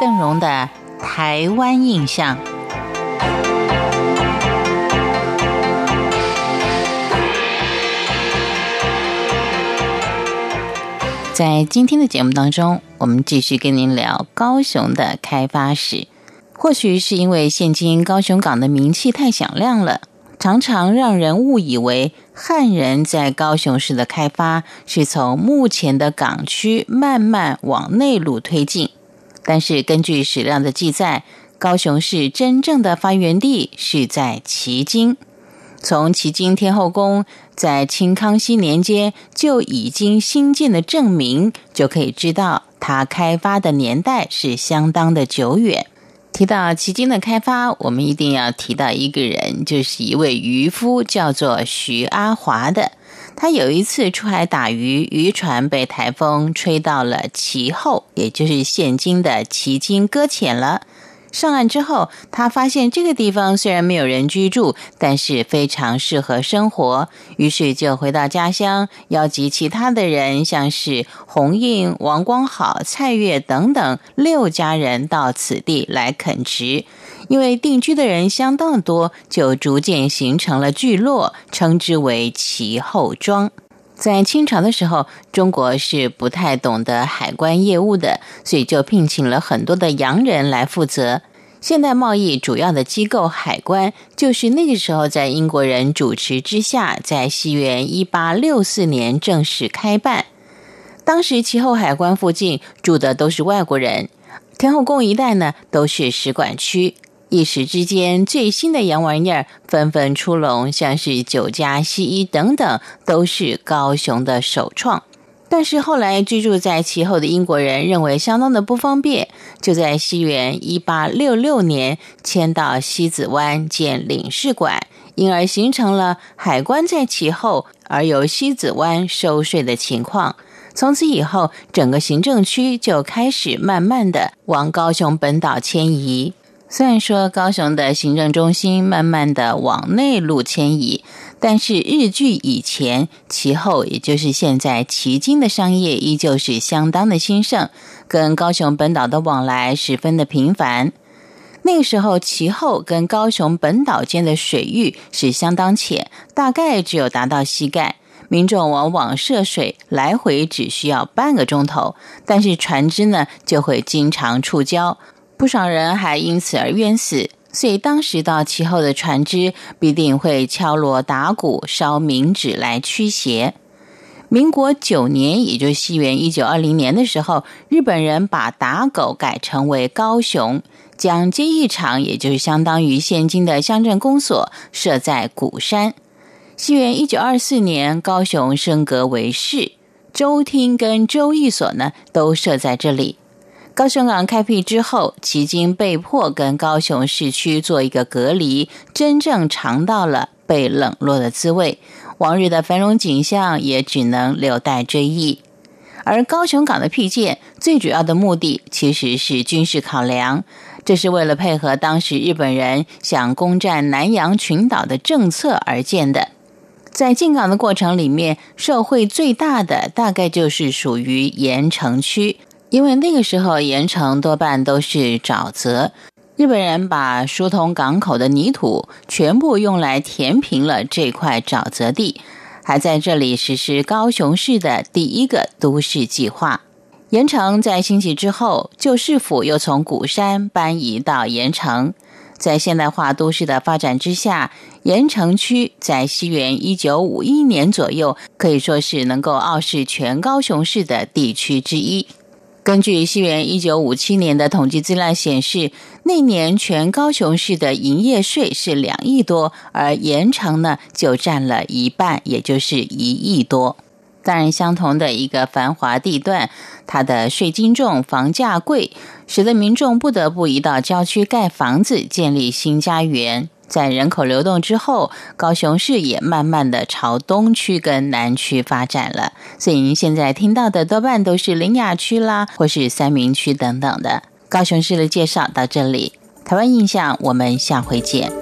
邓荣的台湾印象。在今天的节目当中，我们继续跟您聊高雄的开发史。或许是因为现今高雄港的名气太响亮了，常常让人误以为汉人在高雄市的开发是从目前的港区慢慢往内陆推进。但是根据史料的记载，高雄市真正的发源地是在旗津。从旗津天后宫在清康熙年间就已经兴建的证明，就可以知道它开发的年代是相当的久远。提到旗津的开发，我们一定要提到一个人，就是一位渔夫，叫做徐阿华的。他有一次出海打鱼，渔船被台风吹到了旗后，也就是现今的旗津搁浅了。上岸之后，他发现这个地方虽然没有人居住，但是非常适合生活。于是就回到家乡，邀集其他的人，像是洪应、王光好、蔡月等等六家人到此地来垦殖。因为定居的人相当多，就逐渐形成了聚落，称之为齐后庄。在清朝的时候，中国是不太懂得海关业务的，所以就聘请了很多的洋人来负责现代贸易主要的机构海关，就是那个时候在英国人主持之下，在西元一八六四年正式开办。当时其后海关附近住的都是外国人，天后宫一带呢都是使馆区。一时之间，最新的洋玩意儿纷纷出笼，像是酒家、西医等等，都是高雄的首创。但是后来居住在其后的英国人认为相当的不方便，就在西元一八六六年迁到西子湾建领事馆，因而形成了海关在其后，而由西子湾收税的情况。从此以后，整个行政区就开始慢慢的往高雄本岛迁移。虽然说高雄的行政中心慢慢的往内陆迁移，但是日据以前，其后也就是现在旗津的商业依旧是相当的兴盛，跟高雄本岛的往来十分的频繁。那个时候，其后跟高雄本岛间的水域是相当浅，大概只有达到膝盖，民众往往涉水来回只需要半个钟头，但是船只呢就会经常触礁。不少人还因此而冤死，所以当时到其后的船只必定会敲锣打鼓、烧冥纸来驱邪。民国九年，也就是西元一九二零年的时候，日本人把打狗改成为高雄，将接义场，也就是相当于现今的乡镇公所，设在鼓山。西元一九二四年，高雄升格为市，州厅跟州役所呢都设在这里。高雄港开辟之后，旗津被迫跟高雄市区做一个隔离，真正尝到了被冷落的滋味。往日的繁荣景象也只能留待追忆。而高雄港的辟建，最主要的目的其实是军事考量，这是为了配合当时日本人想攻占南洋群岛的政策而建的。在进港的过程里面，受惠最大的大概就是属于盐城区。因为那个时候盐城多半都是沼泽，日本人把疏通港口的泥土全部用来填平了这块沼泽地，还在这里实施高雄市的第一个都市计划。盐城在兴起之后，旧市府又从鼓山搬移到盐城，在现代化都市的发展之下，盐城区在西元一九五一年左右，可以说是能够傲视全高雄市的地区之一。根据西元一九五七年的统计资料显示，那年全高雄市的营业税是两亿多，而延长呢就占了一半，也就是一亿多。当然，相同的一个繁华地段，它的税金重、房价贵，使得民众不得不移到郊区盖房子，建立新家园。在人口流动之后，高雄市也慢慢的朝东区跟南区发展了。所以您现在听到的多半都是林雅区啦，或是三明区等等的。高雄市的介绍到这里，台湾印象，我们下回见。